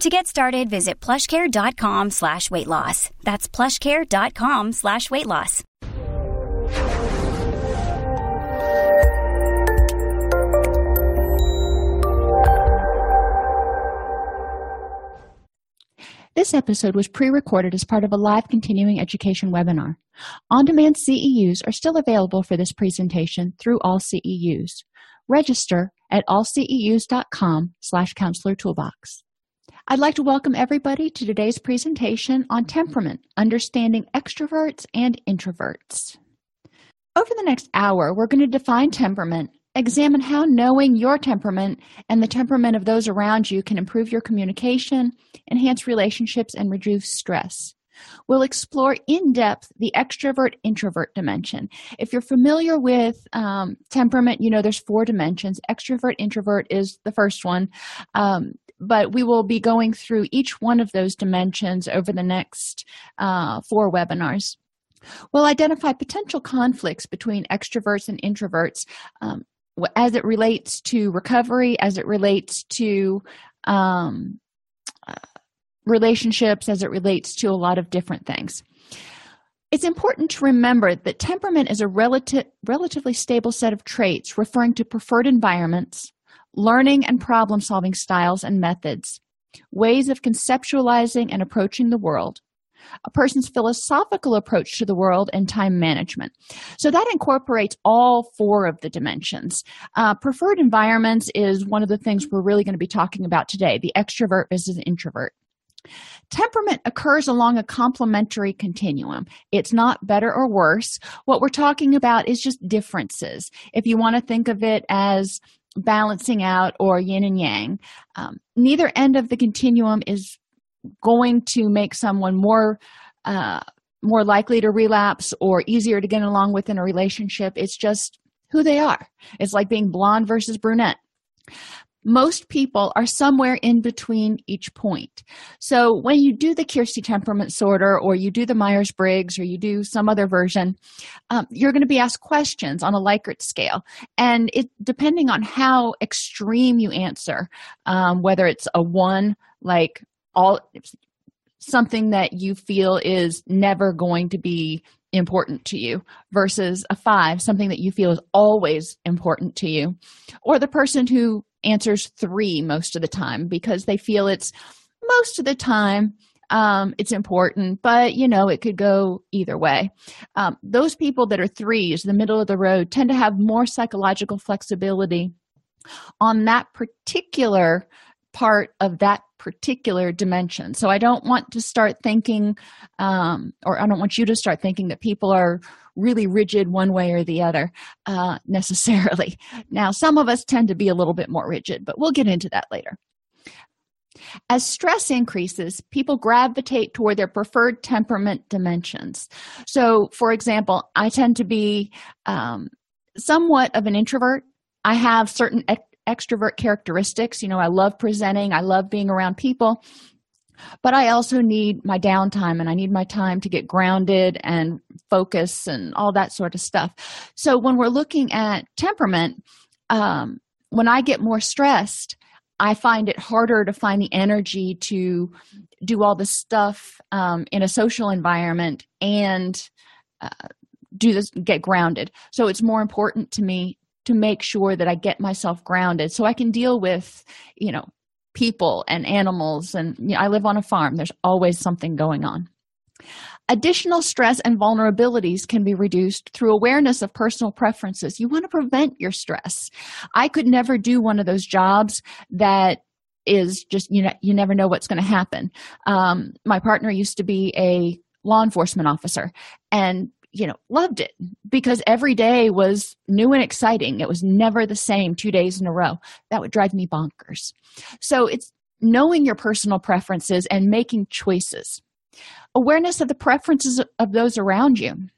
To get started, visit plushcare.com slash weight loss. That's plushcare.com slash weight loss. This episode was pre recorded as part of a live continuing education webinar. On demand CEUs are still available for this presentation through all CEUs. Register at allceus.com slash counselor toolbox. I'd like to welcome everybody to today's presentation on temperament, understanding extroverts and introverts. Over the next hour, we're going to define temperament, examine how knowing your temperament and the temperament of those around you can improve your communication, enhance relationships, and reduce stress. We'll explore in depth the extrovert introvert dimension. If you're familiar with um, temperament, you know there's four dimensions. Extrovert introvert is the first one. Um, but we will be going through each one of those dimensions over the next uh, four webinars. We'll identify potential conflicts between extroverts and introverts um, as it relates to recovery, as it relates to um, uh, relationships, as it relates to a lot of different things. It's important to remember that temperament is a relative, relatively stable set of traits referring to preferred environments, learning and problem solving styles and methods, ways of conceptualizing and approaching the world, a person's philosophical approach to the world, and time management. So that incorporates all four of the dimensions. Uh, preferred environments is one of the things we're really going to be talking about today the extrovert versus introvert. Temperament occurs along a complementary continuum. It's not better or worse. What we're talking about is just differences. If you want to think of it as balancing out or yin and yang, um, neither end of the continuum is going to make someone more uh, more likely to relapse or easier to get along with in a relationship. It's just who they are. It's like being blonde versus brunette most people are somewhere in between each point. So when you do the Keirsey temperament sorter, or you do the Myers Briggs, or you do some other version, um, you're going to be asked questions on a Likert scale, and it depending on how extreme you answer, um, whether it's a one, like all something that you feel is never going to be important to you versus a five something that you feel is always important to you or the person who answers three most of the time because they feel it's most of the time um, it's important but you know it could go either way um, those people that are threes the middle of the road tend to have more psychological flexibility on that particular part of that particular dimension. So I don't want to start thinking, um, or I don't want you to start thinking that people are really rigid one way or the other uh, necessarily. Now, some of us tend to be a little bit more rigid, but we'll get into that later. As stress increases, people gravitate toward their preferred temperament dimensions. So, for example, I tend to be um, somewhat of an introvert. I have certain extrovert characteristics. You know, I love presenting, I love being around people, but I also need my downtime and I need my time to get grounded and focus and all that sort of stuff. So when we're looking at temperament, um, when I get more stressed, I find it harder to find the energy to do all the stuff um, in a social environment and uh, do this, get grounded. So it's more important to me to make sure that I get myself grounded so I can deal with, you know, people and animals. And you know, I live on a farm, there's always something going on. Additional stress and vulnerabilities can be reduced through awareness of personal preferences. You want to prevent your stress. I could never do one of those jobs that is just you know you never know what's going to happen. Um, my partner used to be a law enforcement officer, and you know loved it because every day was new and exciting. It was never the same two days in a row. That would drive me bonkers. So it's knowing your personal preferences and making choices Awareness of the preferences of those around you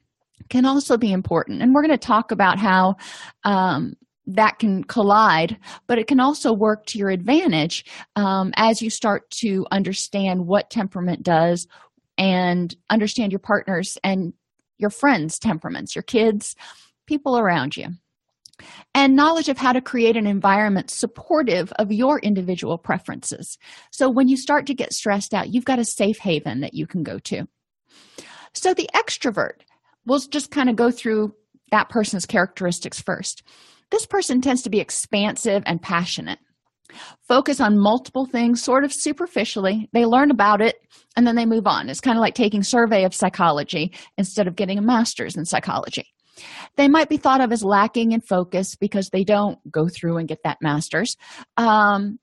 can also be important. And we're going to talk about how um, that can collide, but it can also work to your advantage um, as you start to understand what temperament does and understand your partners and your friends' temperaments, your kids, people around you and knowledge of how to create an environment supportive of your individual preferences. So when you start to get stressed out, you've got a safe haven that you can go to. So the extrovert, we'll just kind of go through that person's characteristics first. This person tends to be expansive and passionate. Focus on multiple things sort of superficially. They learn about it and then they move on. It's kind of like taking survey of psychology instead of getting a master's in psychology. They might be thought of as lacking in focus because they don't go through and get that master's. Um,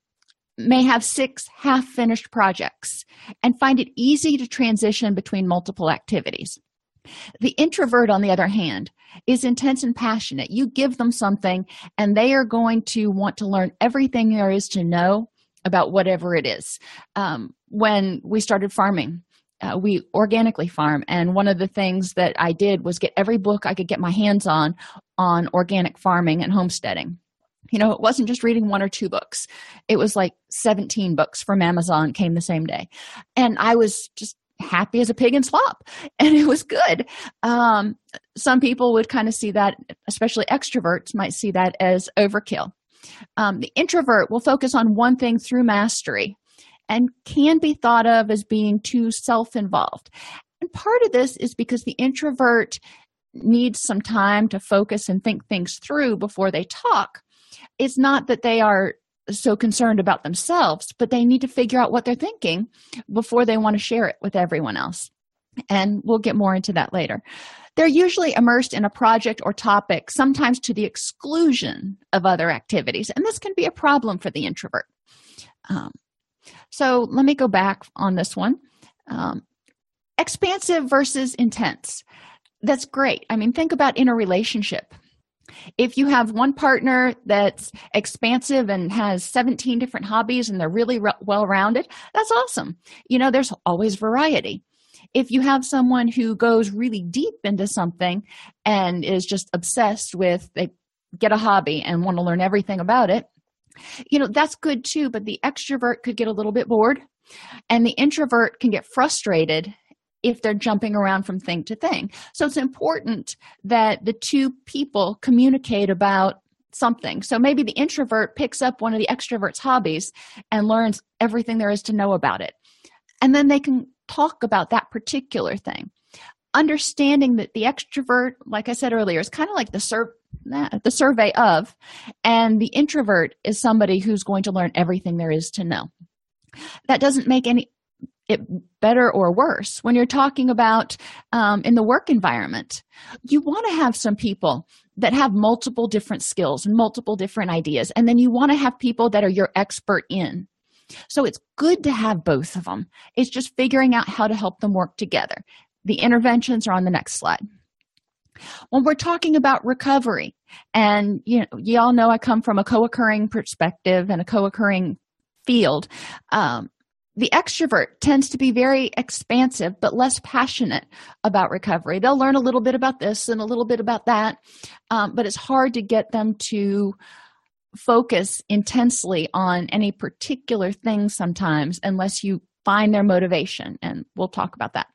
may have six half finished projects and find it easy to transition between multiple activities. The introvert, on the other hand, is intense and passionate. You give them something, and they are going to want to learn everything there is to know about whatever it is. Um, when we started farming, uh, we organically farm and one of the things that i did was get every book i could get my hands on on organic farming and homesteading you know it wasn't just reading one or two books it was like 17 books from amazon came the same day and i was just happy as a pig in slop and it was good um, some people would kind of see that especially extroverts might see that as overkill um, the introvert will focus on one thing through mastery and can be thought of as being too self involved. And part of this is because the introvert needs some time to focus and think things through before they talk. It's not that they are so concerned about themselves, but they need to figure out what they're thinking before they want to share it with everyone else. And we'll get more into that later. They're usually immersed in a project or topic, sometimes to the exclusion of other activities, and this can be a problem for the introvert. Um, so let me go back on this one. Um, expansive versus intense. That's great. I mean, think about in a relationship. If you have one partner that's expansive and has 17 different hobbies and they're really re- well rounded, that's awesome. You know, there's always variety. If you have someone who goes really deep into something and is just obsessed with, they get a hobby and want to learn everything about it, you know that's good too but the extrovert could get a little bit bored and the introvert can get frustrated if they're jumping around from thing to thing. So it's important that the two people communicate about something. So maybe the introvert picks up one of the extrovert's hobbies and learns everything there is to know about it. And then they can talk about that particular thing. Understanding that the extrovert like i said earlier is kind of like the sur- the survey of and the introvert is somebody who's going to learn everything there is to know. That doesn't make any it better or worse when you're talking about um, in the work environment. You want to have some people that have multiple different skills and multiple different ideas and then you want to have people that are your expert in. So it's good to have both of them it's just figuring out how to help them work together. The interventions are on the next slide. When we're talking about recovery and you know you all know i come from a co-occurring perspective and a co-occurring field um, the extrovert tends to be very expansive but less passionate about recovery they'll learn a little bit about this and a little bit about that um, but it's hard to get them to focus intensely on any particular thing sometimes unless you find their motivation and we'll talk about that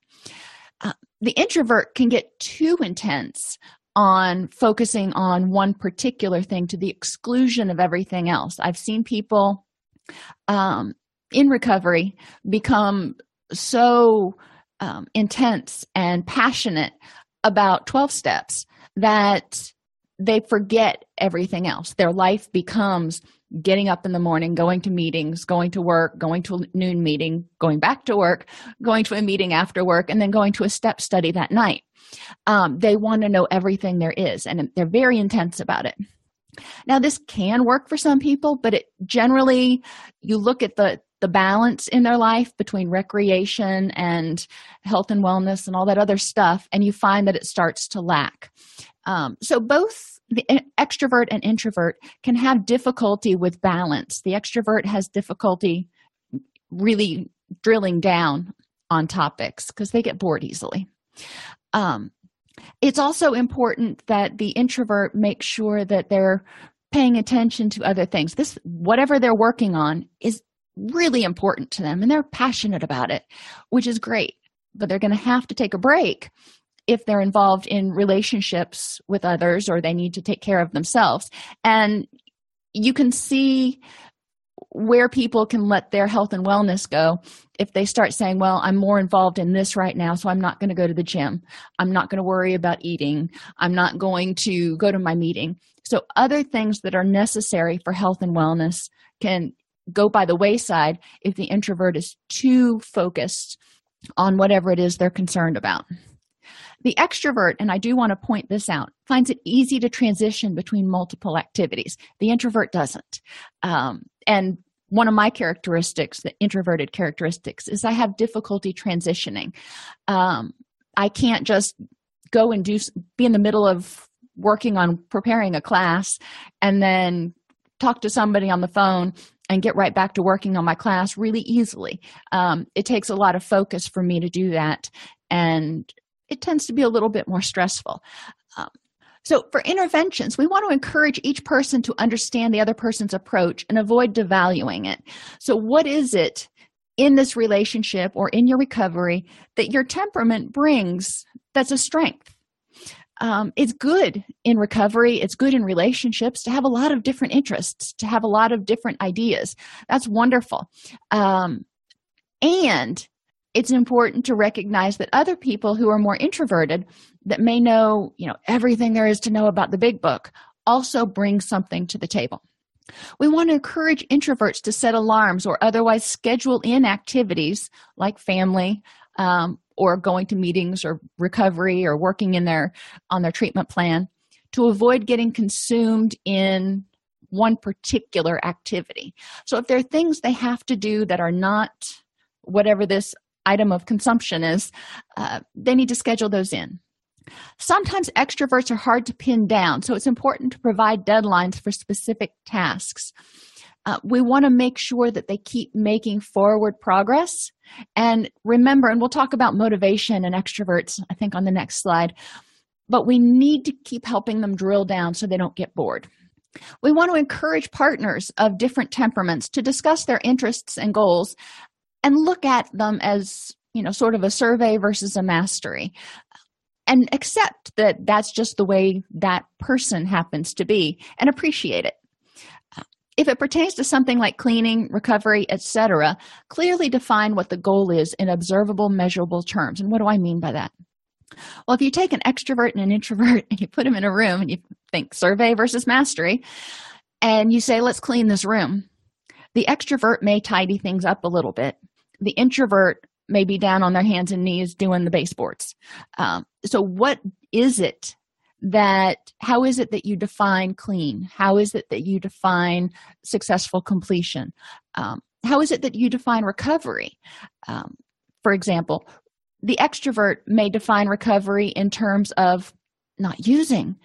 uh, the introvert can get too intense on focusing on one particular thing to the exclusion of everything else. I've seen people um, in recovery become so um, intense and passionate about 12 steps that they forget everything else. Their life becomes getting up in the morning, going to meetings, going to work, going to a noon meeting, going back to work, going to a meeting after work, and then going to a step study that night. Um, they want to know everything there is, and they're very intense about it. Now, this can work for some people, but it generally, you look at the the balance in their life between recreation and health and wellness and all that other stuff, and you find that it starts to lack. Um, so, both the extrovert and introvert can have difficulty with balance. The extrovert has difficulty really drilling down on topics because they get bored easily. Um, it's also important that the introvert make sure that they're paying attention to other things. This, whatever they're working on, is really important to them and they're passionate about it, which is great. But they're going to have to take a break if they're involved in relationships with others or they need to take care of themselves. And you can see where people can let their health and wellness go if they start saying, Well, I'm more involved in this right now, so I'm not going to go to the gym. I'm not going to worry about eating. I'm not going to go to my meeting. So, other things that are necessary for health and wellness can go by the wayside if the introvert is too focused on whatever it is they're concerned about. The extrovert, and I do want to point this out, finds it easy to transition between multiple activities. The introvert doesn't. Um, and one of my characteristics, the introverted characteristics, is I have difficulty transitioning. Um, I can't just go and do be in the middle of working on preparing a class and then talk to somebody on the phone and get right back to working on my class really easily. Um, it takes a lot of focus for me to do that, and it tends to be a little bit more stressful. Um, so, for interventions, we want to encourage each person to understand the other person's approach and avoid devaluing it. So, what is it in this relationship or in your recovery that your temperament brings that's a strength? Um, it's good in recovery. It's good in relationships to have a lot of different interests to have a lot of different ideas. That's wonderful. Um, and it's important to recognize that other people who are more introverted that may know you know everything there is to know about the big book also bring something to the table. We want to encourage introverts to set alarms or otherwise schedule in activities like family um, or going to meetings or recovery or working in their on their treatment plan to avoid getting consumed in one particular activity. So if there are things they have to do that are not whatever this item of consumption is, uh, they need to schedule those in. Sometimes extroverts are hard to pin down, so it's important to provide deadlines for specific tasks. Uh, we want to make sure that they keep making forward progress. And remember, and we'll talk about motivation and extroverts, I think, on the next slide, but we need to keep helping them drill down so they don't get bored. We want to encourage partners of different temperaments to discuss their interests and goals and look at them as, you know, sort of a survey versus a mastery and accept that that's just the way that person happens to be and appreciate it if it pertains to something like cleaning, recovery, etc., clearly define what the goal is in observable, measurable terms. And what do I mean by that? Well, if you take an extrovert and an introvert and you put them in a room and you think survey versus mastery, and you say, let's clean this room, the extrovert may tidy things up a little bit. The introvert may be down on their hands and knees doing the baseboards. Um, so, what is it that how is it that you define clean? How is it that you define successful completion? Um, how is it that you define recovery? Um, for example the extrovert may define recovery in terms of not using.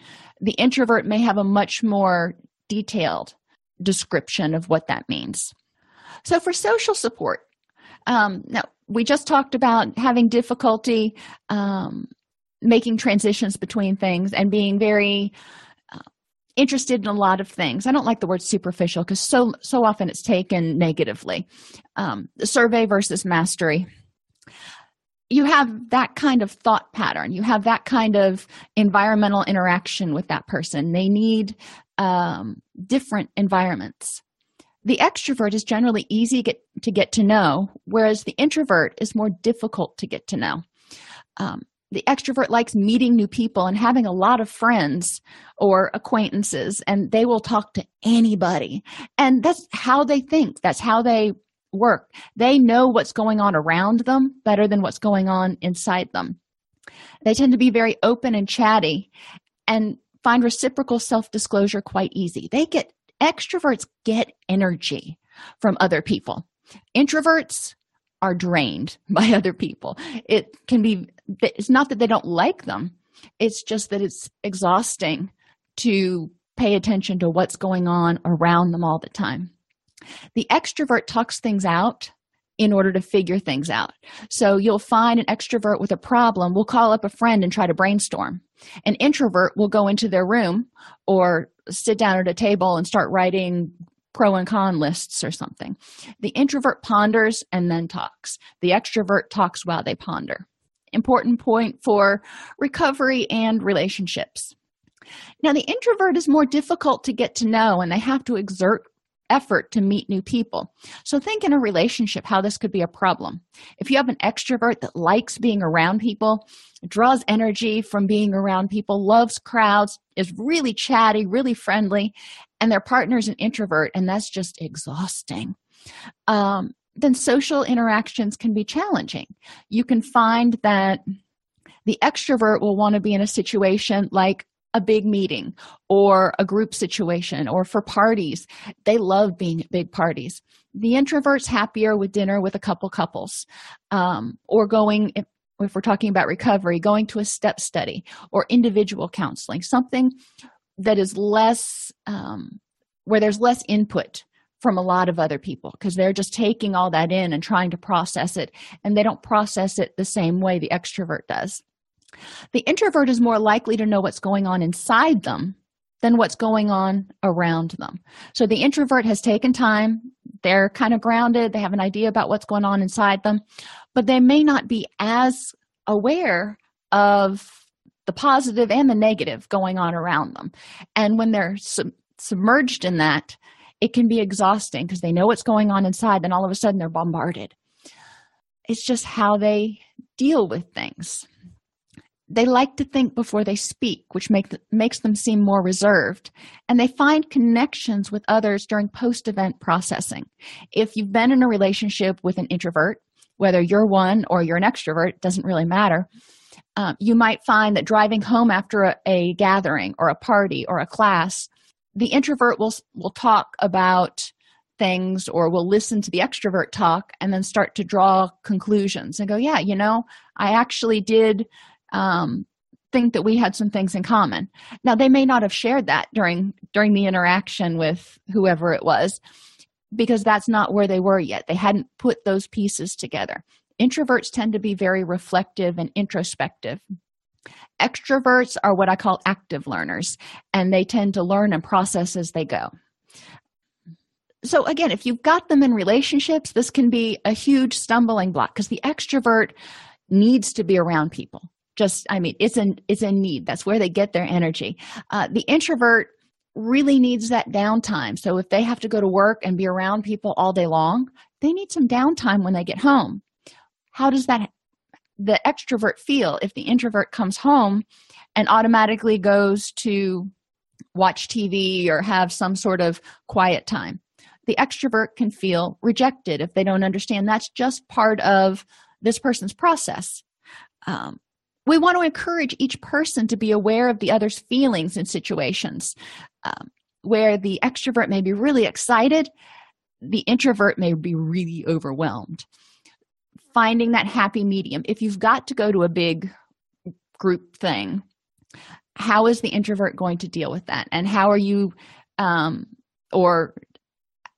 The introvert may have a much more detailed description of what that means. So for social support um, now we just talked about having difficulty um, making transitions between things and being very uh, interested in a lot of things. I don't like the word superficial because so so often it's taken negatively. Um, the survey versus mastery. You have that kind of thought pattern. You have that kind of environmental interaction with that person. They need um, different environments. The extrovert is generally easy to get, to get to know whereas the introvert is more difficult to get to know. Um, the extrovert likes meeting new people and having a lot of friends or acquaintances and they will talk to anybody. And that's how they think. That's how they work. They know what's going on around them better than what's going on inside them. They tend to be very open and chatty and find reciprocal self-disclosure quite easy. They get extroverts get energy from other people. Introverts are drained by other people. It can be it's not that they don't like them. It's just that it's exhausting to pay attention to what's going on around them all the time. The extrovert talks things out in order to figure things out. So you'll find an extrovert with a problem will call up a friend and try to brainstorm. An introvert will go into their room or sit down at a table and start writing pro and con lists or something the introvert ponders and then talks the extrovert talks while they ponder important point for recovery and relationships. Now, the introvert is more difficult to get to know and they have to exert effort to meet new people. So, think in a relationship how this could be a problem. If you have an extrovert that likes being around people, draws energy from being around people, loves crowds, is really chatty, really friendly, and their partner's an introvert, and that's just exhausting. Um, then social interactions can be challenging. You can find that the extrovert will want to be in a situation like a big meeting or a group situation or for parties. They love being at big parties. The introvert's happier with dinner with a couple couples um, or going, if, if we're talking about recovery, going to a step study or individual counseling, something that is less, um, where there's less input from a lot of other people because they're just taking all that in and trying to process it and they don't process it the same way the extrovert does. The introvert is more likely to know what's going on inside them than what's going on around them. So the introvert has taken time they're kind of grounded they have an idea about what's going on inside them but they may not be as aware of the positive and the negative going on around them. And when they're sub- submerged in that it can be exhausting because they know what's going on inside then all of a sudden they're bombarded. It's just how they deal with things. They like to think before they speak which make th- makes them seem more reserved and they find connections with others during post-event processing. If you've been in a relationship with an introvert whether you're one or you're an extrovert doesn't really matter um, you might find that driving home after a, a gathering or a party or a class the introvert will will talk about things or will listen to the extrovert talk and then start to draw conclusions and go yeah you know i actually did um, think that we had some things in common. Now they may not have shared that during during the interaction with whoever it was because that's not where they were yet. They hadn't put those pieces together introverts tend to be very reflective and introspective Extroverts are what I call active learners, and they tend to learn and process as they go. So, again, if you've got them in relationships, this can be a huge stumbling block because the extrovert needs to be around people. Just, I mean, it's a it's a need. That's where they get their energy. Uh, the introvert really needs that downtime. So, if they have to go to work and be around people all day long, they need some downtime when they get home. How does that the extrovert feel if the introvert comes home and automatically goes to watch TV or have some sort of quiet time. The extrovert can feel rejected if they don't understand that's just part of this person's process. Um, we want to encourage each person to be aware of the other's feelings in situations um, where the extrovert may be really excited, the introvert may be really overwhelmed finding that happy medium. If you've got to go to a big group thing how is the introvert going to deal with that? And how are you um, or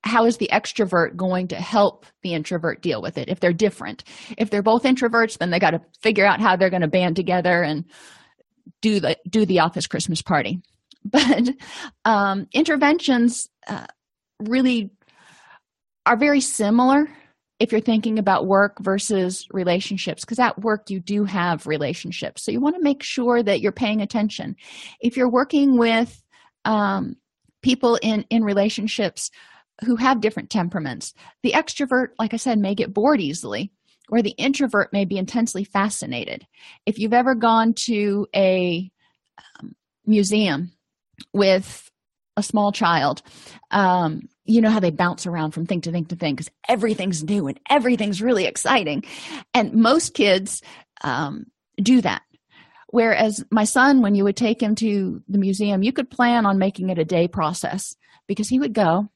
how is the extrovert going to help the introvert deal with it if they're different? If they're both introverts then they got to figure out how they're going to band together and do the do the office christmas party. But um, interventions uh, really are very similar if you're thinking about work versus relationships because at work you do have relationships so you want to make sure that you're paying attention if you're working with um, people in in relationships who have different temperaments the extrovert like i said may get bored easily or the introvert may be intensely fascinated. If you've ever gone to a um, museum with a small child, um, you know how they bounce around from thing to thing to thing because everything's new and everything's really exciting. And most kids um, do that. Whereas my son, when you would take him to the museum, you could plan on making it a day process because he would go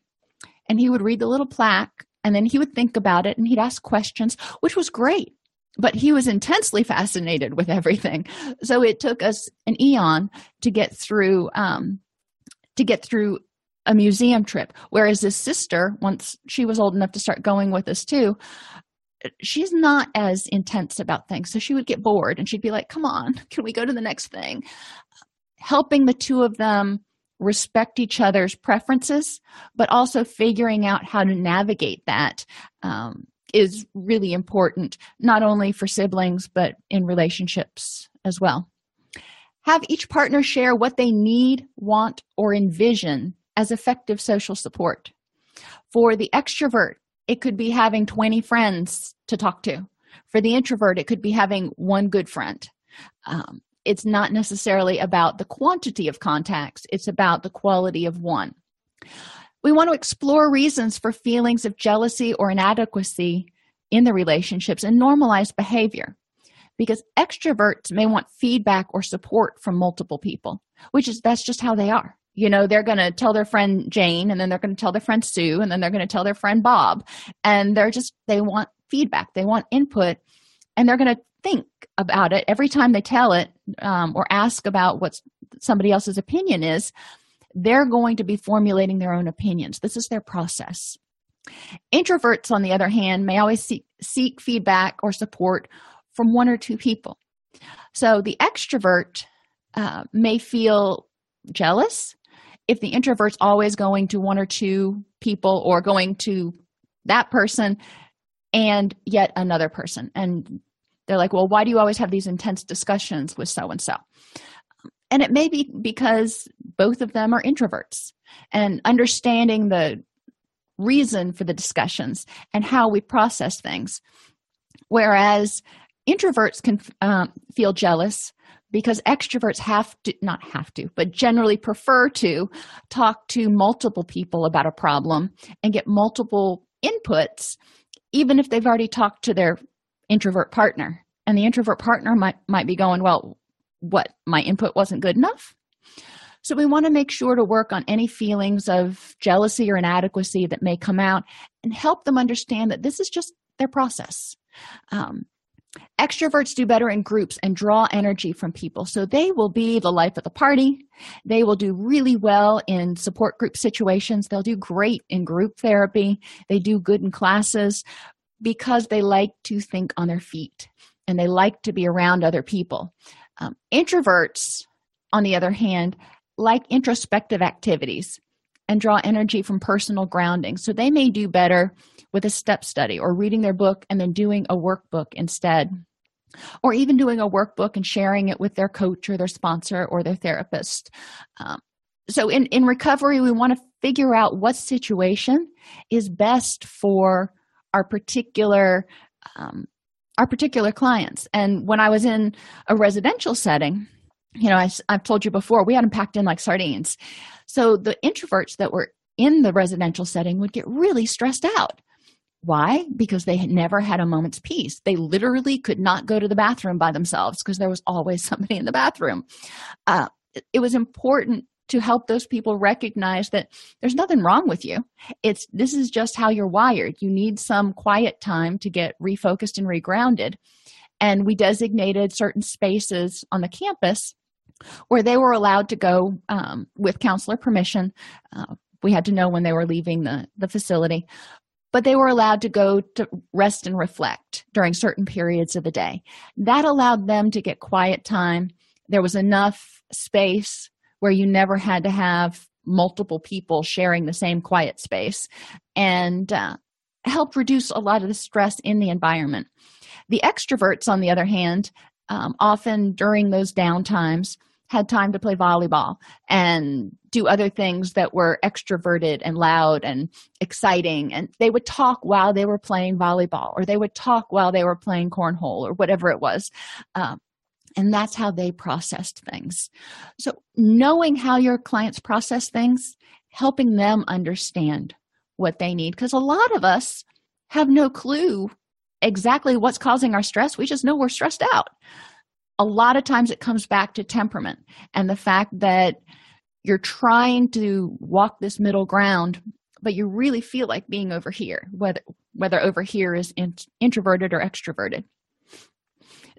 and he would read the little plaque and then he would think about it and he'd ask questions, which was great. But he was intensely fascinated with everything. So it took us an eon to get through um, to get through a museum trip. Whereas his sister, once she was old enough to start going with us too, she's not as intense about things. So she would get bored and she'd be like, Come on, can we go to the next thing? Helping the two of them respect each other's preferences, but also figuring out how to navigate that um, is really important, not only for siblings, but in relationships as well. Have each partner share what they need, want, or envision as effective social support. For the extrovert, it could be having 20 friends to talk to. For the introvert, it could be having one good friend. Um, it's not necessarily about the quantity of contacts, it's about the quality of one. We want to explore reasons for feelings of jealousy or inadequacy in the relationships and normalize behavior because extroverts may want feedback or support from multiple people which is that's just how they are you know they're going to tell their friend jane and then they're going to tell their friend sue and then they're going to tell their friend bob. And they're just they want feedback they want input and they're going to think about it. Every time they tell it um, or ask about what somebody else's opinion is they're going to be formulating their own opinions. This is their process. Introverts on the other hand may always seek, seek feedback or support from one or two people. So the extrovert uh, may feel jealous if the introvert's always going to one or two people or going to that person and yet another person. And they're like, well, why do you always have these intense discussions with so and so? And it may be because both of them are introverts and understanding the reason for the discussions and how we process things. Whereas introverts can um, feel jealous because extroverts have to not have to but generally prefer to talk to multiple people about a problem and get multiple inputs even if they've already talked to their introvert partner. And the introvert partner might might be going well what? My input wasn't good enough? So we want to make sure to work on any feelings of jealousy or inadequacy that may come out and help them understand that this is just their process. Um, Extroverts do better in groups and draw energy from people. So they will be the life of the party. They will do really well in support group situations. They'll do great in group therapy. They do good in classes because they like to think on their feet and they like to be around other people. Um, introverts, on the other hand, like introspective activities and draw energy from personal grounding. So they may do better with a step study or reading their book and then doing a workbook instead. Or even doing a workbook and sharing it with their coach or their sponsor or their therapist. Um, so in, in recovery we want to figure out what situation is best for our particular um, our particular clients. And when i was in a residential setting you know I, i've told you before we had them packed in like sardines. So the introverts that were in the residential setting would get really stressed out why? Because they had never had a moment's peace. They literally could not go to the bathroom by themselves because there was always somebody in the bathroom. Uh, it was important to help those people recognize that there's nothing wrong with you. It's this is just how you're wired. You need some quiet time to get refocused and regrounded. And we designated certain spaces on the campus where they were allowed to go um, with counselor permission. Uh, we had to know when they were leaving the, the facility but they were allowed to go to rest and reflect during certain periods of the day. That allowed them to get quiet time. There was enough space where you never had to have multiple people sharing the same quiet space and uh, helped reduce a lot of the stress in the environment. The extroverts, on the other hand, um, often during those downtimes had time to play volleyball and do other things that were extroverted and loud and exciting. And they would talk while they were playing volleyball or they would talk while they were playing cornhole or whatever it was. Um, and that's how they processed things. So knowing how your clients process things helping them understand what they need because a lot of us have no clue exactly what's causing our stress. We just know we're stressed out a lot of times it comes back to temperament and the fact that you're trying to walk this middle ground but you really feel like being over here whether whether over here is in, introverted or extroverted.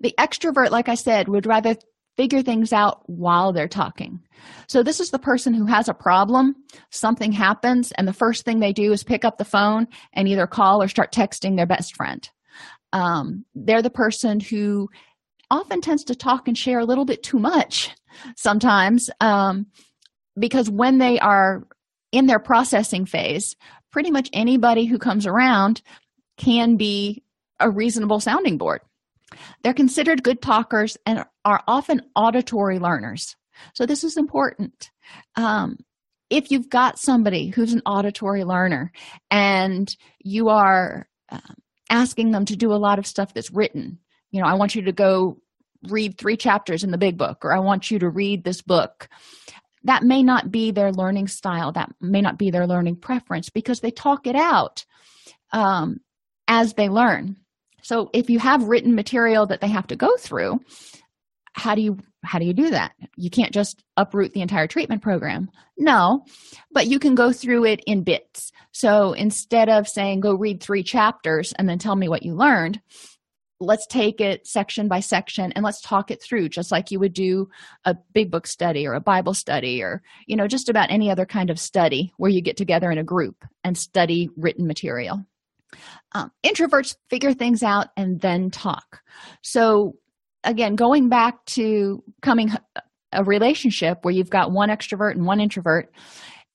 The extrovert like i said would rather figure things out while they're talking. So this is the person who has a problem something happens and the first thing they do is pick up the phone and either call or start texting their best friend. Um, they're the person who often tends to talk and share a little bit too much sometimes um, because when they are in their processing phase pretty much anybody who comes around can be a reasonable sounding board. They're considered good talkers and are often auditory learners. So this is important. Um, if you've got somebody who's an auditory learner and you are um, asking them to do a lot of stuff that's written you know i want you to go read three chapters in the big book or i want you to read this book. That may not be their learning style. That may not be their learning preference because they talk it out um, as they learn. So if you have written material that they have to go through how do you how do you do that? You can't just uproot the entire treatment program. No but you can go through it in bits. So instead of saying go read three chapters and then tell me what you learned let's take it section by section and let's talk it through just like you would do a big book study or a bible study or you know just about any other kind of study where you get together in a group and study written material. Um, introverts figure things out and then talk. So again going back to coming a relationship where you've got one extrovert and one introvert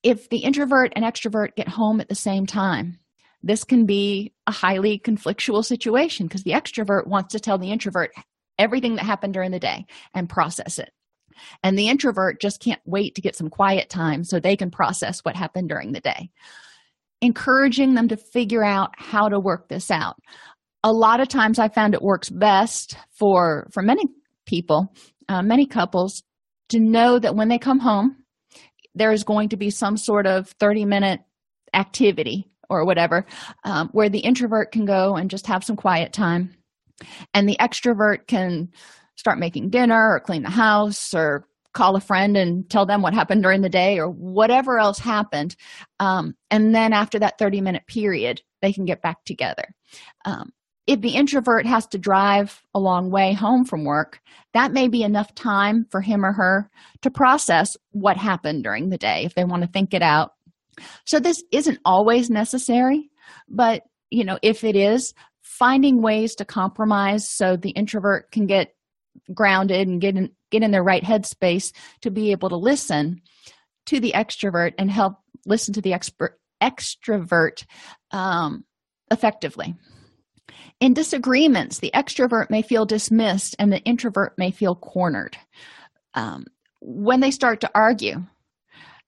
if the introvert and extrovert get home at the same time this can be a highly conflictual situation because the extrovert wants to tell the introvert everything that happened during the day and process it. And the introvert just can't wait to get some quiet time so they can process what happened during the day. Encouraging them to figure out how to work this out. A lot of times i found it works best for for many people uh, many couples to know that when they come home there is going to be some sort of 30 minute activity or whatever um, where the introvert can go and just have some quiet time. And the extrovert can start making dinner or clean the house or call a friend and tell them what happened during the day or whatever else happened um, and then after that 30 minute period they can get back together. Um, if the introvert has to drive a long way home from work that may be enough time for him or her to process what happened during the day if they want to think it out so this isn't always necessary but you know if it is finding ways to compromise so the introvert can get grounded and get in get in their right headspace to be able to listen to the extrovert and help listen to the expert extrovert um, effectively. In disagreements the extrovert may feel dismissed and the introvert may feel cornered. Um, when they start to argue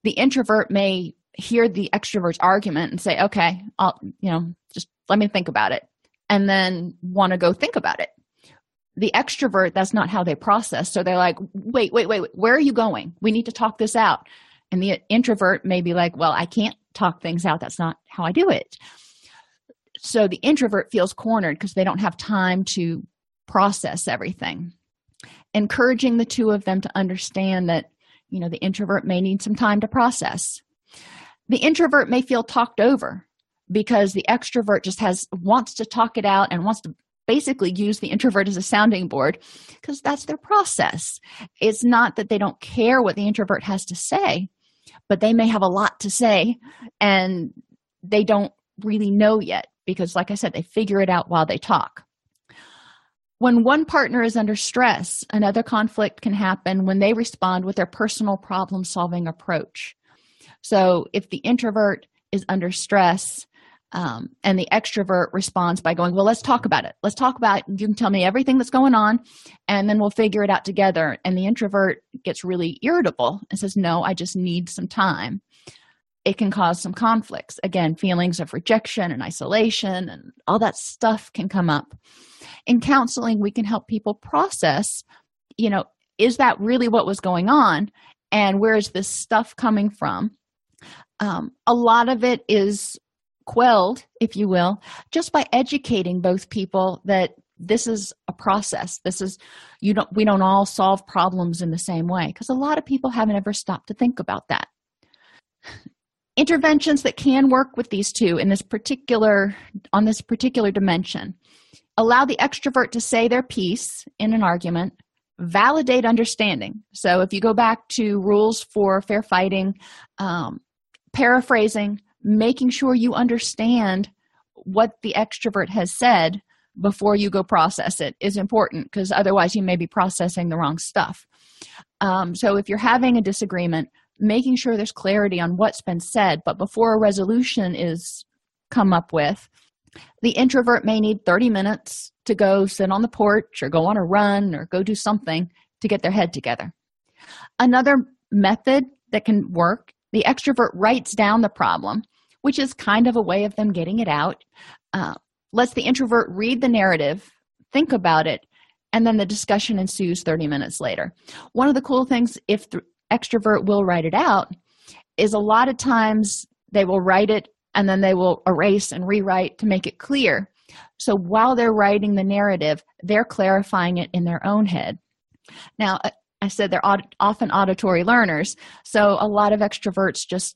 the introvert may hear the extrovert's argument and say okay i'll you know just let me think about it and then want to go think about it. The extrovert that's not how they process so they're like wait wait wait where are you going? We need to talk this out. And the introvert may be like well i can't talk things out that's not how i do it. So the introvert feels cornered because they don't have time to process everything. Encouraging the two of them to understand that you know the introvert may need some time to process the introvert may feel talked over because the extrovert just has wants to talk it out and wants to basically use the introvert as a sounding board because that's their process. It's not that they don't care what the introvert has to say but they may have a lot to say and they don't really know yet because like i said they figure it out while they talk. When one partner is under stress another conflict can happen when they respond with their personal problem solving approach so if the introvert is under stress um, and the extrovert responds by going well let's talk about it. Let's talk about it. you can tell me everything that's going on and then we'll figure it out together. And the introvert gets really irritable and says no i just need some time. It can cause some conflicts. Again feelings of rejection and isolation and all that stuff can come up. In counseling we can help people process you know is that really what was going on and where is this stuff coming from um, a lot of it is quelled if you will just by educating both people that this is a process. This is you don't we don't all solve problems in the same way because a lot of people haven't ever stopped to think about that. Interventions that can work with these two in this particular on this particular dimension. Allow the extrovert to say their piece in an argument. Validate understanding. So if you go back to rules for fair fighting um, paraphrasing making sure you understand what the extrovert has said before you go process it is important because otherwise you may be processing the wrong stuff. Um, so if you're having a disagreement making sure there's clarity on what's been said but before a resolution is come up with the introvert may need 30 minutes to go sit on the porch or go on a run or go do something to get their head together. Another method that can work the extrovert writes down the problem which is kind of a way of them getting it out uh, lets the introvert read the narrative think about it and then the discussion ensues 30 minutes later. One of the cool things if the extrovert will write it out is a lot of times they will write it and then they will erase and rewrite to make it clear. So while they're writing the narrative they're clarifying it in their own head. Now i said they're often auditory learners so a lot of extroverts just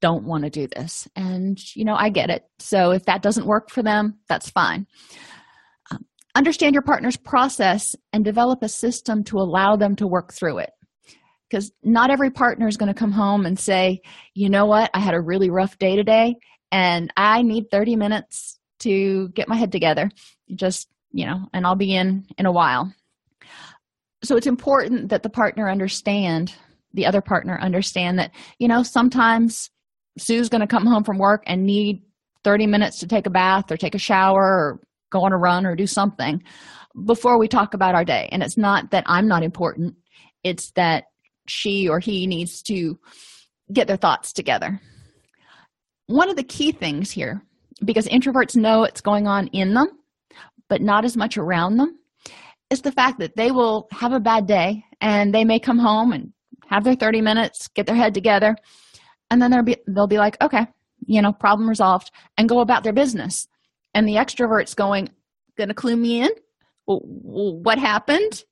don't want to do this and you know i get it. So if that doesn't work for them that's fine. Um, understand your partner's process and develop a system to allow them to work through it because not every partner is going to come home and say you know what? I had a really rough day today and i need 30 minutes to get my head together just you know and i'll be in in a while so it's important that the partner understand the other partner understand that you know sometimes sue's going to come home from work and need 30 minutes to take a bath or take a shower or go on a run or do something before we talk about our day. And it's not that i'm not important. It's that she or he needs to get their thoughts together. One of the key things here because introverts know it's going on in them but not as much around them is the fact that they will have a bad day and they may come home and have their 30 minutes get their head together and then they'll be they'll be like okay you know problem resolved and go about their business. And the extroverts going gonna clue me in? What happened?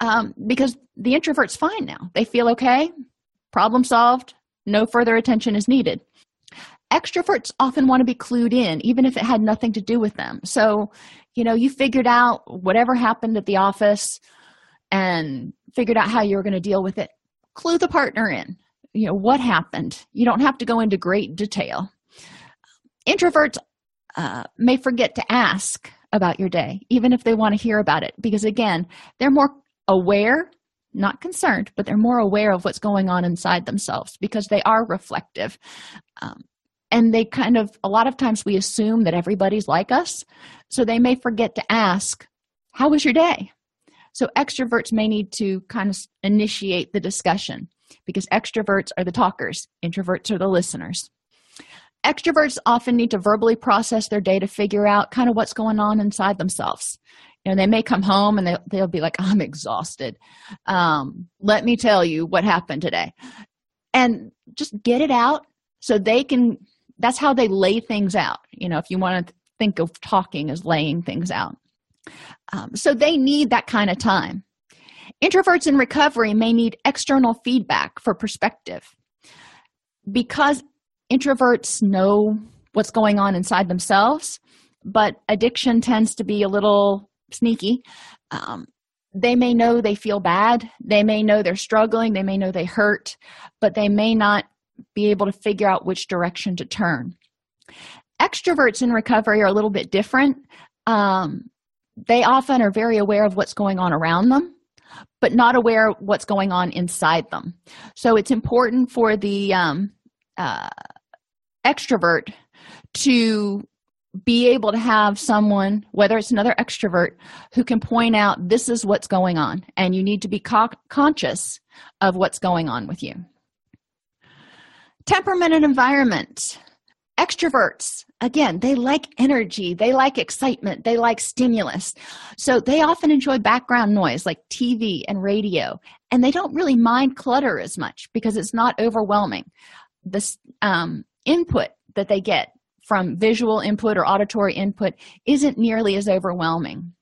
Um, because the introvert's fine now. They feel okay problem solved no further attention is needed. Extroverts often want to be clued in even if it had nothing to do with them. So you know you figured out whatever happened at the office and figured out how you were going to deal with it. Clue the partner in you know what happened. You don't have to go into great detail. Introverts uh, may forget to ask about your day even if they want to hear about it because again they're more aware not concerned but they're more aware of what's going on inside themselves because they are reflective. Um, and they kind of a lot of times we assume that everybody's like us. So they may forget to ask how was your day? So extroverts may need to kind of initiate the discussion because extroverts are the talkers introverts are the listeners. Extroverts often need to verbally process their day to figure out kind of what's going on inside themselves. You know they may come home and they'll, they'll be like i'm exhausted. Um, let me tell you what happened today. And just get it out so they can that's how they lay things out. You know if you want to think of talking as laying things out. Um, so they need that kind of time. Introverts in recovery may need external feedback for perspective. Because introverts know what's going on inside themselves but addiction tends to be a little sneaky um, they may know they feel bad they may know they're struggling they may know they hurt but they may not be able to figure out which direction to turn. Extroverts in recovery are a little bit different. Um, they often are very aware of what's going on around them but not aware of what's going on inside them. So it's important for the um, uh, extrovert to be able to have someone, whether it's another extrovert, who can point out this is what's going on, and you need to be co- conscious of what's going on with you. Temperament and environment. Extroverts, again, they like energy, they like excitement, they like stimulus. So they often enjoy background noise like TV and radio, and they don't really mind clutter as much because it's not overwhelming. This um, input that they get from visual input or auditory input isn't nearly as overwhelming.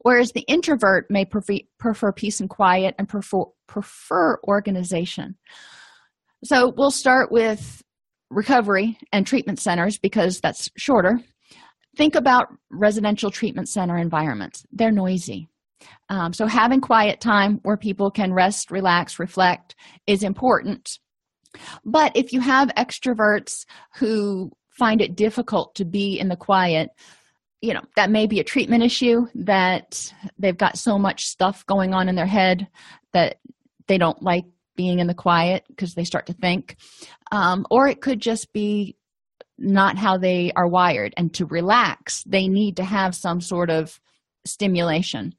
Whereas the introvert may prefer, prefer peace and quiet and prefer, prefer organization. So we'll start with recovery and treatment centers because that's shorter. Think about residential treatment center environments, they're noisy. Um, so, having quiet time where people can rest, relax, reflect is important. But if you have extroverts who find it difficult to be in the quiet you know that may be a treatment issue that they've got so much stuff going on in their head that they don't like being in the quiet because they start to think. Um, or it could just be not how they are wired. And to relax they need to have some sort of stimulation.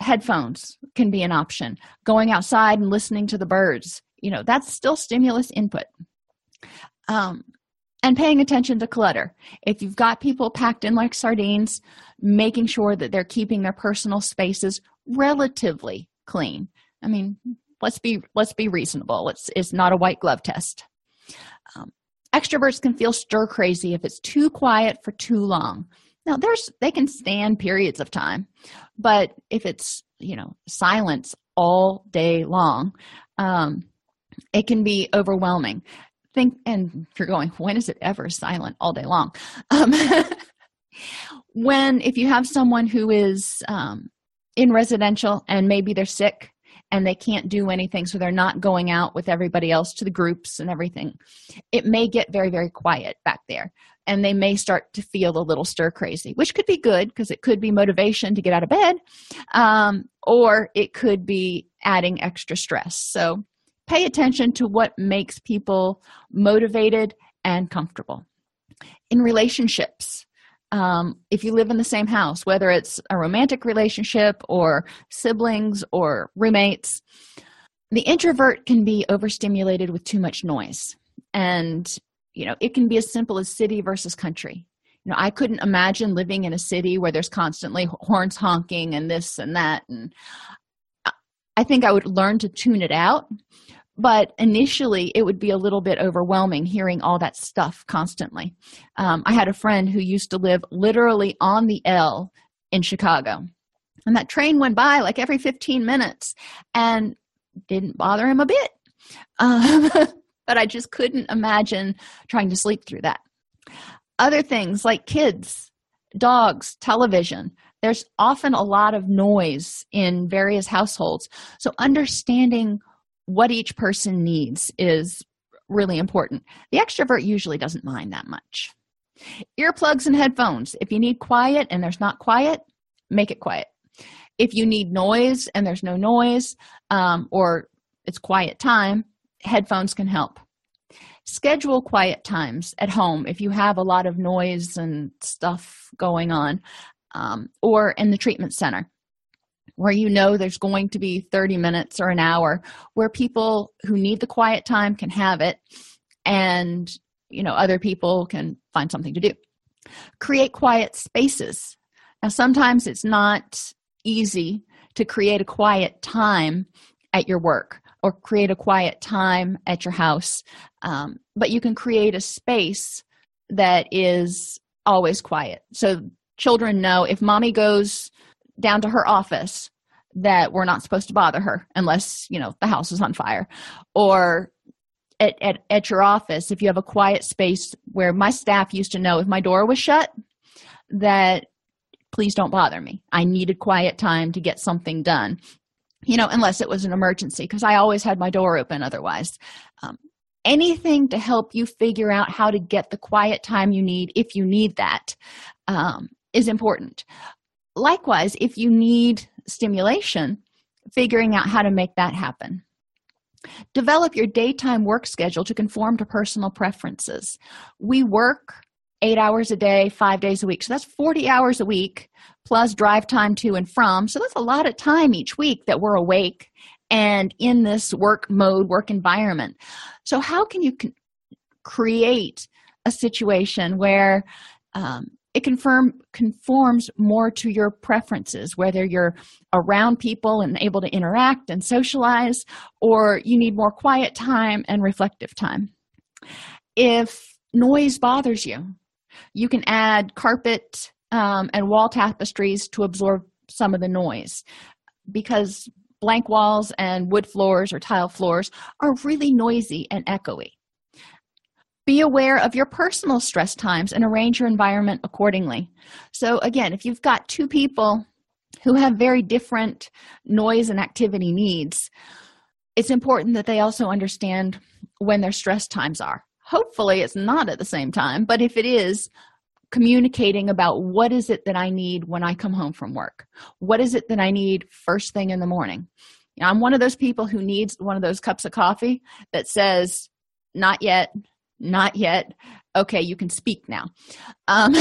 Headphones can be an option. Going outside and listening to the birds you know that's still stimulus input. Um, and paying attention to clutter. If you've got people packed in like sardines, making sure that they're keeping their personal spaces relatively clean. I mean, let's be let's be reasonable. It's it's not a white glove test. Um, extroverts can feel stir crazy if it's too quiet for too long. Now, there's they can stand periods of time, but if it's you know silence all day long, um, it can be overwhelming think and you're going when is it ever silent all day long um, when if you have someone who is um, in residential and maybe they're sick and they can't do anything so they're not going out with everybody else to the groups and everything. It may get very very quiet back there and they may start to feel a little stir crazy which could be good because it could be motivation to get out of bed um, or it could be adding extra stress. So pay attention to what makes people motivated and comfortable. In relationships um, if you live in the same house whether it's a romantic relationship or siblings or roommates the introvert can be overstimulated with too much noise. And you know it can be as simple as city versus country. You know i couldn't imagine living in a city where there's constantly horns honking and this and that. And i think i would learn to tune it out but initially it would be a little bit overwhelming hearing all that stuff constantly. Um, i had a friend who used to live literally on the l in chicago. And that train went by like every 15 minutes and didn't bother him a bit. Um, but i just couldn't imagine trying to sleep through that. Other things like kids dogs television there's often a lot of noise in various households. So understanding what each person needs is really important. The extrovert usually doesn't mind that much. Earplugs and headphones. If you need quiet and there's not quiet, make it quiet. If you need noise and there's no noise, um, or it's quiet time, headphones can help. Schedule quiet times at home if you have a lot of noise and stuff going on, um, or in the treatment center where you know there's going to be 30 minutes or an hour where people who need the quiet time can have it and you know other people can find something to do. Create quiet spaces. Now sometimes it's not easy to create a quiet time at your work or create a quiet time at your house um, but you can create a space that is always quiet. So children know if mommy goes down to her office that we're not supposed to bother her unless you know the house is on fire. Or at, at, at your office if you have a quiet space where my staff used to know if my door was shut that please don't bother me. I needed quiet time to get something done you know unless it was an emergency because i always had my door open otherwise. Um, anything to help you figure out how to get the quiet time you need if you need that um, is important likewise if you need stimulation figuring out how to make that happen develop your daytime work schedule to conform to personal preferences we work eight hours a day, five days a week. So that's 40 hours a week plus drive time to and from. So that's a lot of time each week that we're awake and in this work mode, work environment. So, how can you create a situation where um, it confirm conforms more to your preferences whether you're around people and able to interact and socialize or you need more quiet time and reflective time. If noise bothers you you can add carpet um, and wall tapestries to absorb some of the noise because blank walls and wood floors or tile floors are really noisy and echoey be aware of your personal stress times and arrange your environment accordingly. So, again, if you've got two people who have very different noise and activity needs, it's important that they also understand when their stress times are. Hopefully, it's not at the same time, but if it is, communicating about what is it that I need when I come home from work? What is it that I need first thing in the morning? I'm one of those people who needs one of those cups of coffee that says, not yet, not yet. Okay you can speak now. Um,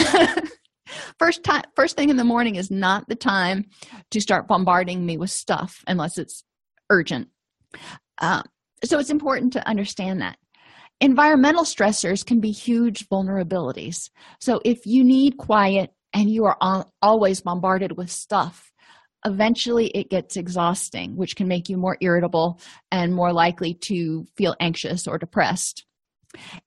first time first thing in the morning is not the time to start bombarding me with stuff unless it's urgent. Uh, so it's important to understand that. Environmental stressors can be huge vulnerabilities. So if you need quiet and you are on, always bombarded with stuff eventually it gets exhausting which can make you more irritable and more likely to feel anxious or depressed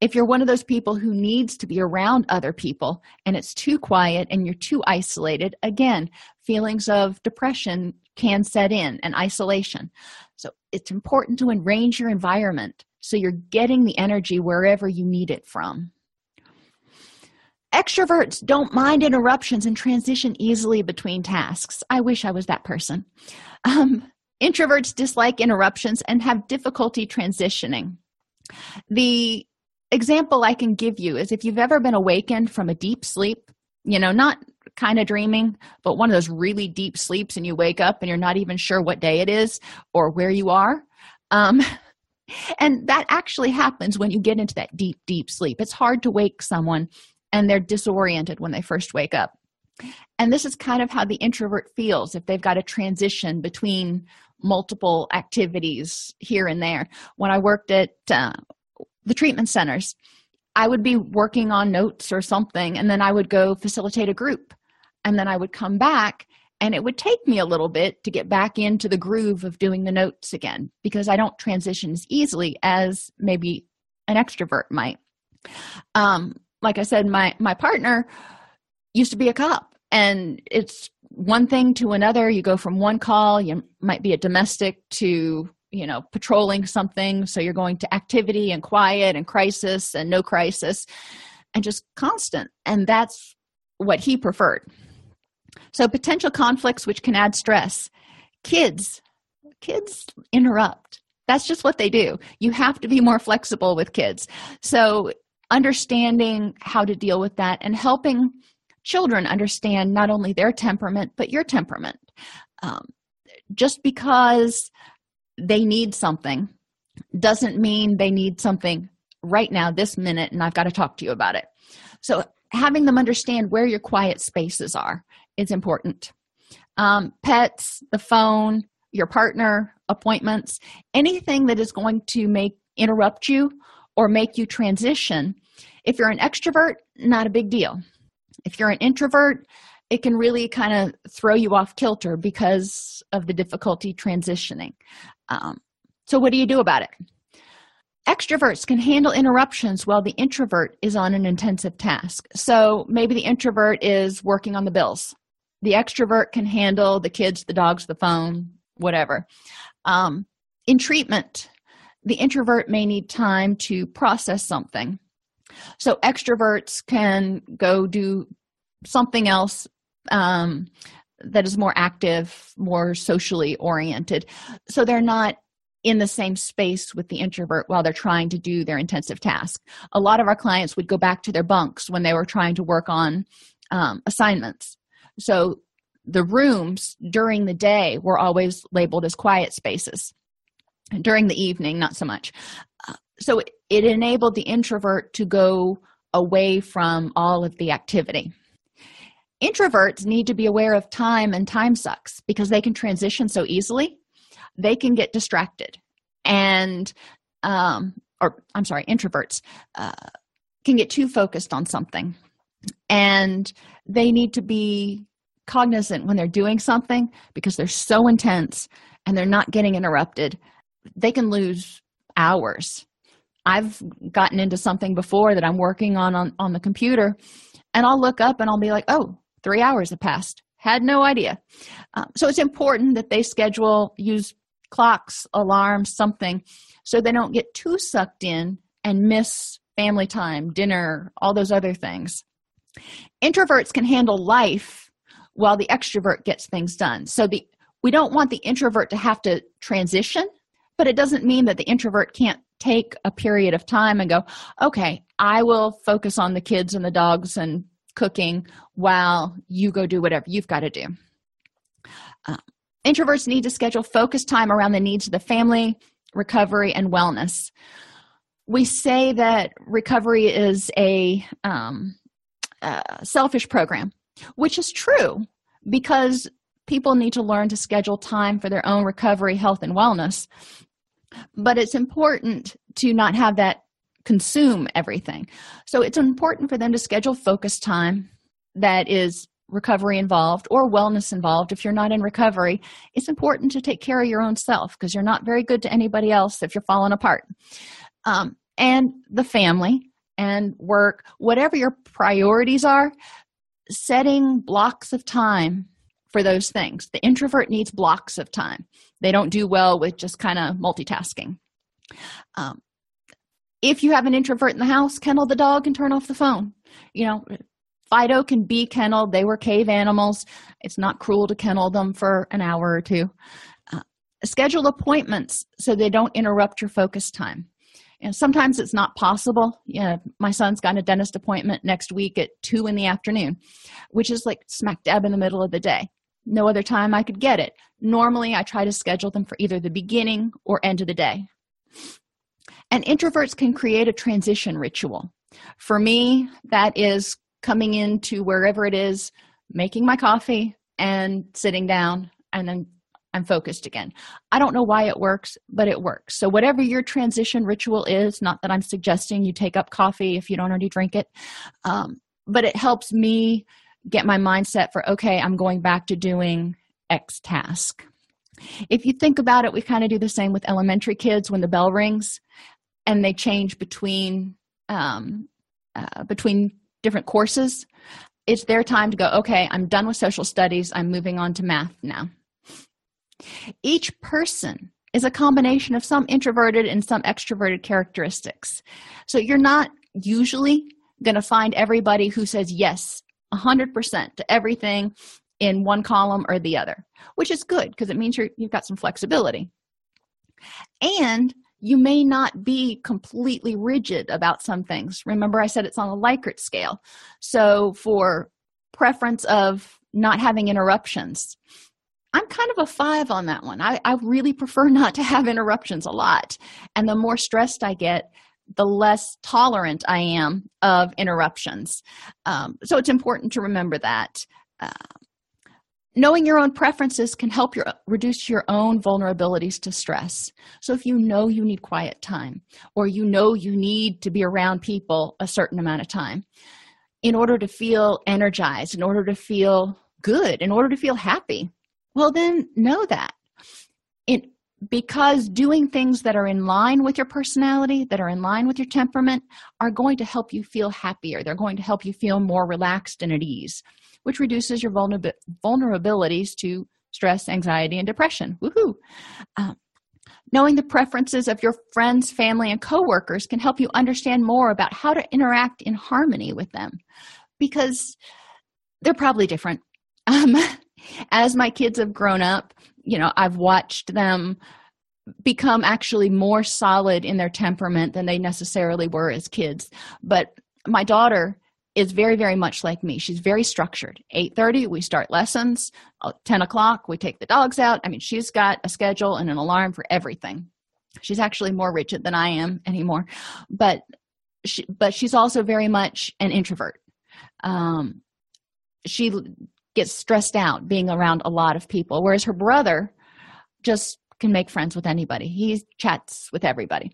if you're one of those people who needs to be around other people and it's too quiet and you're too isolated, again, feelings of depression can set in and isolation. So it's important to arrange your environment so you're getting the energy wherever you need it from. Extroverts don't mind interruptions and transition easily between tasks. I wish I was that person. Um, introverts dislike interruptions and have difficulty transitioning. The example I can give you is if you've ever been awakened from a deep sleep, you know, not kind of dreaming, but one of those really deep sleeps, and you wake up and you're not even sure what day it is or where you are. Um, and that actually happens when you get into that deep, deep sleep. It's hard to wake someone and they're disoriented when they first wake up. And this is kind of how the introvert feels if they've got a transition between multiple activities here and there. When I worked at uh, the treatment centers. I would be working on notes or something and then i would go facilitate a group and then i would come back and it would take me a little bit to get back into the groove of doing the notes again because i don't transition as easily as maybe an extrovert might. Um, like i said my my partner used to be a cop and it's one thing to another. You go from one call you might be a domestic to you know patrolling something. So you're going to activity and quiet and crisis and no crisis and just constant. And that's what he preferred. So potential conflicts which can add stress. Kids kids interrupt. That's just what they do. You have to be more flexible with kids. So understanding how to deal with that and helping children understand not only their temperament but your temperament. Um, just because they need something doesn't mean they need something right now, this minute, and I've got to talk to you about it. So, having them understand where your quiet spaces are is important. Um, pets, the phone, your partner, appointments, anything that is going to make interrupt you or make you transition. If you're an extrovert, not a big deal. If you're an introvert, it can really kind of throw you off kilter because of the difficulty transitioning. Um, so, what do you do about it? Extroverts can handle interruptions while the introvert is on an intensive task. So, maybe the introvert is working on the bills. The extrovert can handle the kids, the dogs, the phone, whatever. Um, in treatment, the introvert may need time to process something. So, extroverts can go do something else um, that is more active, more socially oriented. So they're not in the same space with the introvert while they're trying to do their intensive task. A lot of our clients would go back to their bunks when they were trying to work on um, assignments. So the rooms during the day were always labeled as quiet spaces. During the evening, not so much. Uh, so it, it enabled the introvert to go away from all of the activity. Introverts need to be aware of time and time sucks because they can transition so easily. They can get distracted. And, um, or I'm sorry, introverts uh, can get too focused on something. And they need to be cognizant when they're doing something because they're so intense and they're not getting interrupted. They can lose hours. I've gotten into something before that I'm working on on, on the computer, and I'll look up and I'll be like, oh, three hours have passed. Had no idea. Uh, so it's important that they schedule use clocks alarms something so they don't get too sucked in and miss family time dinner all those other things. Introverts can handle life while the extrovert gets things done. So the we don't want the introvert to have to transition but it doesn't mean that the introvert can't take a period of time and go okay i will focus on the kids and the dogs and cooking while you go do whatever you've got to do. Uh, introverts need to schedule focus time around the needs of the family, recovery, and wellness. We say that recovery is a um, uh, selfish program, which is true because people need to learn to schedule time for their own recovery, health, and wellness. But it's important to not have that consume everything. So it's important for them to schedule focus time that is recovery involved or wellness involved. If you're not in recovery, it's important to take care of your own self because you're not very good to anybody else if you're falling apart. Um, and the family and work, whatever your priorities are, setting blocks of time for those things. The introvert needs blocks of time. They don't do well with just kind of multitasking. Um, if you have an introvert in the house kennel the dog and turn off the phone. You know fido can be kenneled. They were cave animals. It's not cruel to kennel them for an hour or two. Uh, schedule appointments so they don't interrupt your focus time. And sometimes it's not possible. Yeah my son's got a dentist appointment next week at two in the afternoon which is like smack dab in the middle of the day. No other time i could get it. Normally i try to schedule them for either the beginning or end of the day and introverts can create a transition ritual. For me, that is coming into wherever it is, making my coffee and sitting down, and then I'm focused again. I don't know why it works, but it works. So, whatever your transition ritual is, not that I'm suggesting you take up coffee if you don't already drink it, um, but it helps me get my mindset for okay, I'm going back to doing X task. If you think about it, we kind of do the same with elementary kids when the bell rings and they change between um, uh, between different courses it's their time to go okay i'm done with social studies i'm moving on to math now. Each person is a combination of some introverted and some extroverted characteristics. So you're not usually going to find everybody who says yes 100% to everything in one column or the other which is good because it means you're, you've got some flexibility. And you may not be completely rigid about some things. Remember, I said it's on a Likert scale. So, for preference of not having interruptions, I'm kind of a five on that one. I, I really prefer not to have interruptions a lot. And the more stressed I get, the less tolerant I am of interruptions. Um, so, it's important to remember that. Uh, knowing your own preferences can help your reduce your own vulnerabilities to stress. So if you know you need quiet time or you know you need to be around people a certain amount of time in order to feel energized in order to feel good in order to feel happy well then know that. It because doing things that are in line with your personality that are in line with your temperament are going to help you feel happier. They're going to help you feel more relaxed and at ease which reduces your vulnerabilities to stress, anxiety, and depression. Woohoo! Um, knowing the preferences of your friends, family, and coworkers can help you understand more about how to interact in harmony with them because they're probably different. Um, as my kids have grown up, you know, I've watched them become actually more solid in their temperament than they necessarily were as kids. But my daughter is very very much like me she's very structured 8.30 we start lessons uh, 10 o'clock we take the dogs out i mean she's got a schedule and an alarm for everything she's actually more rigid than i am anymore but she, but she's also very much an introvert. Um, she gets stressed out being around a lot of people, whereas her brother just can make friends with anybody. He chats with everybody.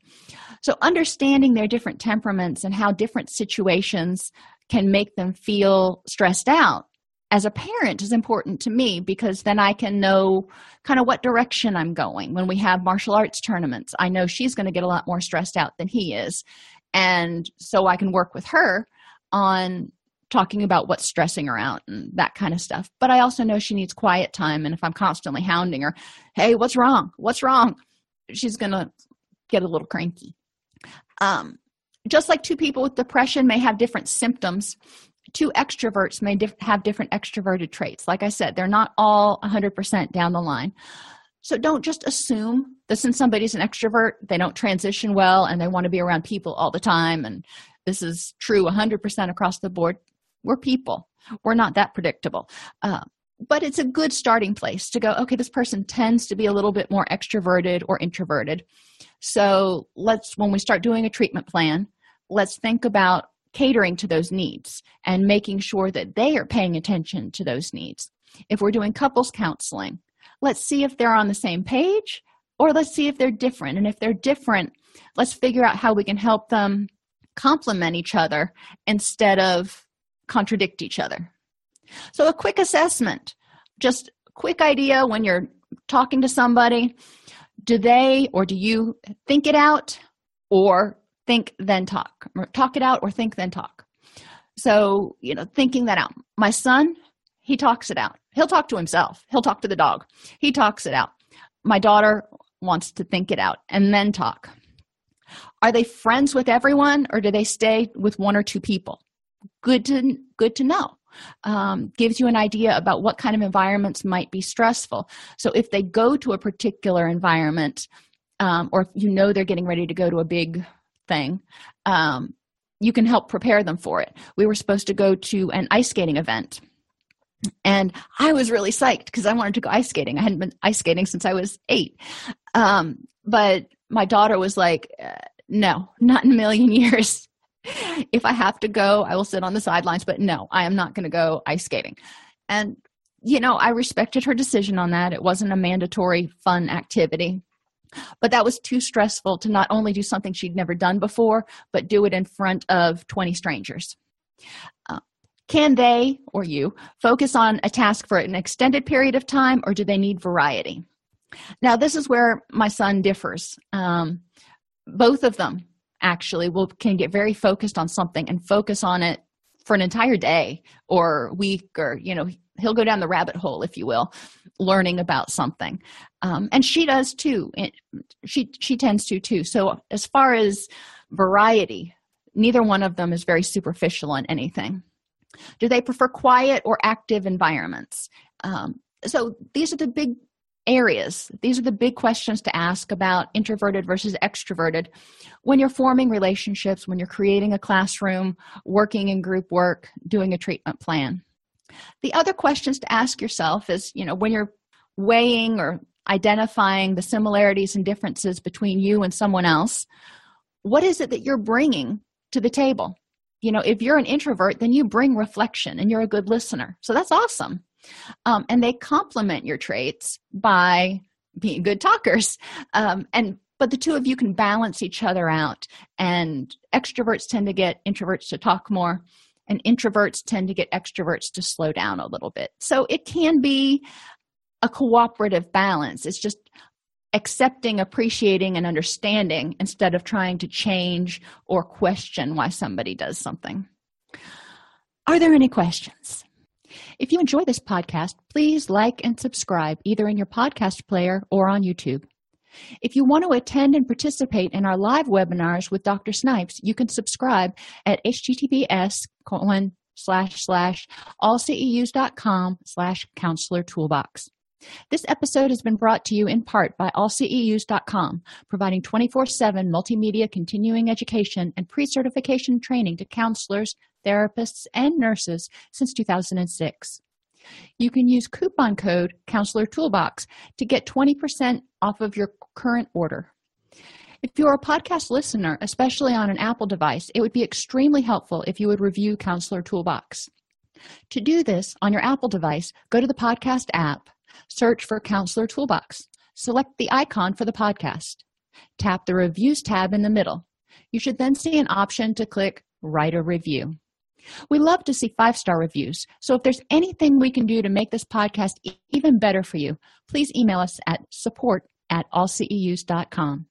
So, understanding their different temperaments and how different situations can make them feel stressed out as a parent is important to me because then I can know kind of what direction I'm going. When we have martial arts tournaments, I know she's going to get a lot more stressed out than he is. And so I can work with her on talking about what's stressing her out and that kind of stuff. But I also know she needs quiet time. And if I'm constantly hounding her, hey, what's wrong? What's wrong? She's going to get a little cranky. Um, just like two people with depression may have different symptoms, two extroverts may have different extroverted traits. Like I said, they're not all 100% down the line. So don't just assume that since somebody's an extrovert, they don't transition well and they want to be around people all the time. And this is true 100% across the board. We're people, we're not that predictable. Uh, but it's a good starting place to go, okay, this person tends to be a little bit more extroverted or introverted. So let's, when we start doing a treatment plan, let's think about catering to those needs and making sure that they are paying attention to those needs. If we're doing couples counseling, let's see if they're on the same page or let's see if they're different. And if they're different, let's figure out how we can help them complement each other instead of contradict each other. So, a quick assessment, just quick idea when you're talking to somebody do they or do you think it out or think then talk or talk it out or think then talk? So you know thinking that out. My son he talks it out. He'll talk to himself. He'll talk to the dog. He talks it out. My daughter wants to think it out and then talk. Are they friends with everyone or do they stay with one or two people? Good to good to know um, gives you an idea about what kind of environments might be stressful. So if they go to a particular environment um, or if you know they're getting ready to go to a big thing um, you can help prepare them for it. We were supposed to go to an ice skating event and i was really psyched because i wanted to go ice skating. I hadn't been ice skating since i was eight. Um, but my daughter was like uh, no not in a million years if i have to go i will sit on the sidelines but no i am not going to go ice skating and you know i respected her decision on that it wasn't a mandatory fun activity but that was too stressful to not only do something she'd never done before, but do it in front of 20 strangers. Uh, can they or you focus on a task for an extended period of time, or do they need variety? Now, this is where my son differs. Um, both of them actually will can get very focused on something and focus on it for an entire day or week or you know he'll go down the rabbit hole if you will learning about something. Um, and she does too. She she tends to too. So as far as variety neither one of them is very superficial on anything. Do they prefer quiet or active environments? Um, so these are the big areas. These are the big questions to ask about introverted versus extroverted. When you're forming relationships when you're creating a classroom working in group work doing a treatment plan. The other questions to ask yourself is you know when you're weighing or identifying the similarities and differences between you and someone else what is it that you're bringing to the table? You know if you're an introvert then you bring reflection and you're a good listener. So that's awesome um, and they complement your traits by being good talkers. Um, and but the two of you can balance each other out and extroverts tend to get introverts to talk more and introverts tend to get extroverts to slow down a little bit. So it can be a cooperative balance. It's just accepting appreciating and understanding instead of trying to change or question why somebody does something. Are there any questions if you enjoy this podcast, please like and subscribe either in your podcast player or on YouTube. If you want to attend and participate in our live webinars with Dr. Snipes, you can subscribe at https colon slash slash allceus.com slash counselor toolbox. This episode has been brought to you in part by allceus.com, providing 24 7 multimedia continuing education and pre certification training to counselors, therapists, and nurses since 2006. You can use coupon code Counselor Toolbox to get 20% off of your current order. If you're a podcast listener, especially on an Apple device, it would be extremely helpful if you would review Counselor Toolbox. To do this on your Apple device, go to the podcast app, search for Counselor Toolbox, select the icon for the podcast, tap the Reviews tab in the middle. You should then see an option to click Write a Review. We love to see five star reviews, so if there's anything we can do to make this podcast even better for you, please email us at support at allceus.com.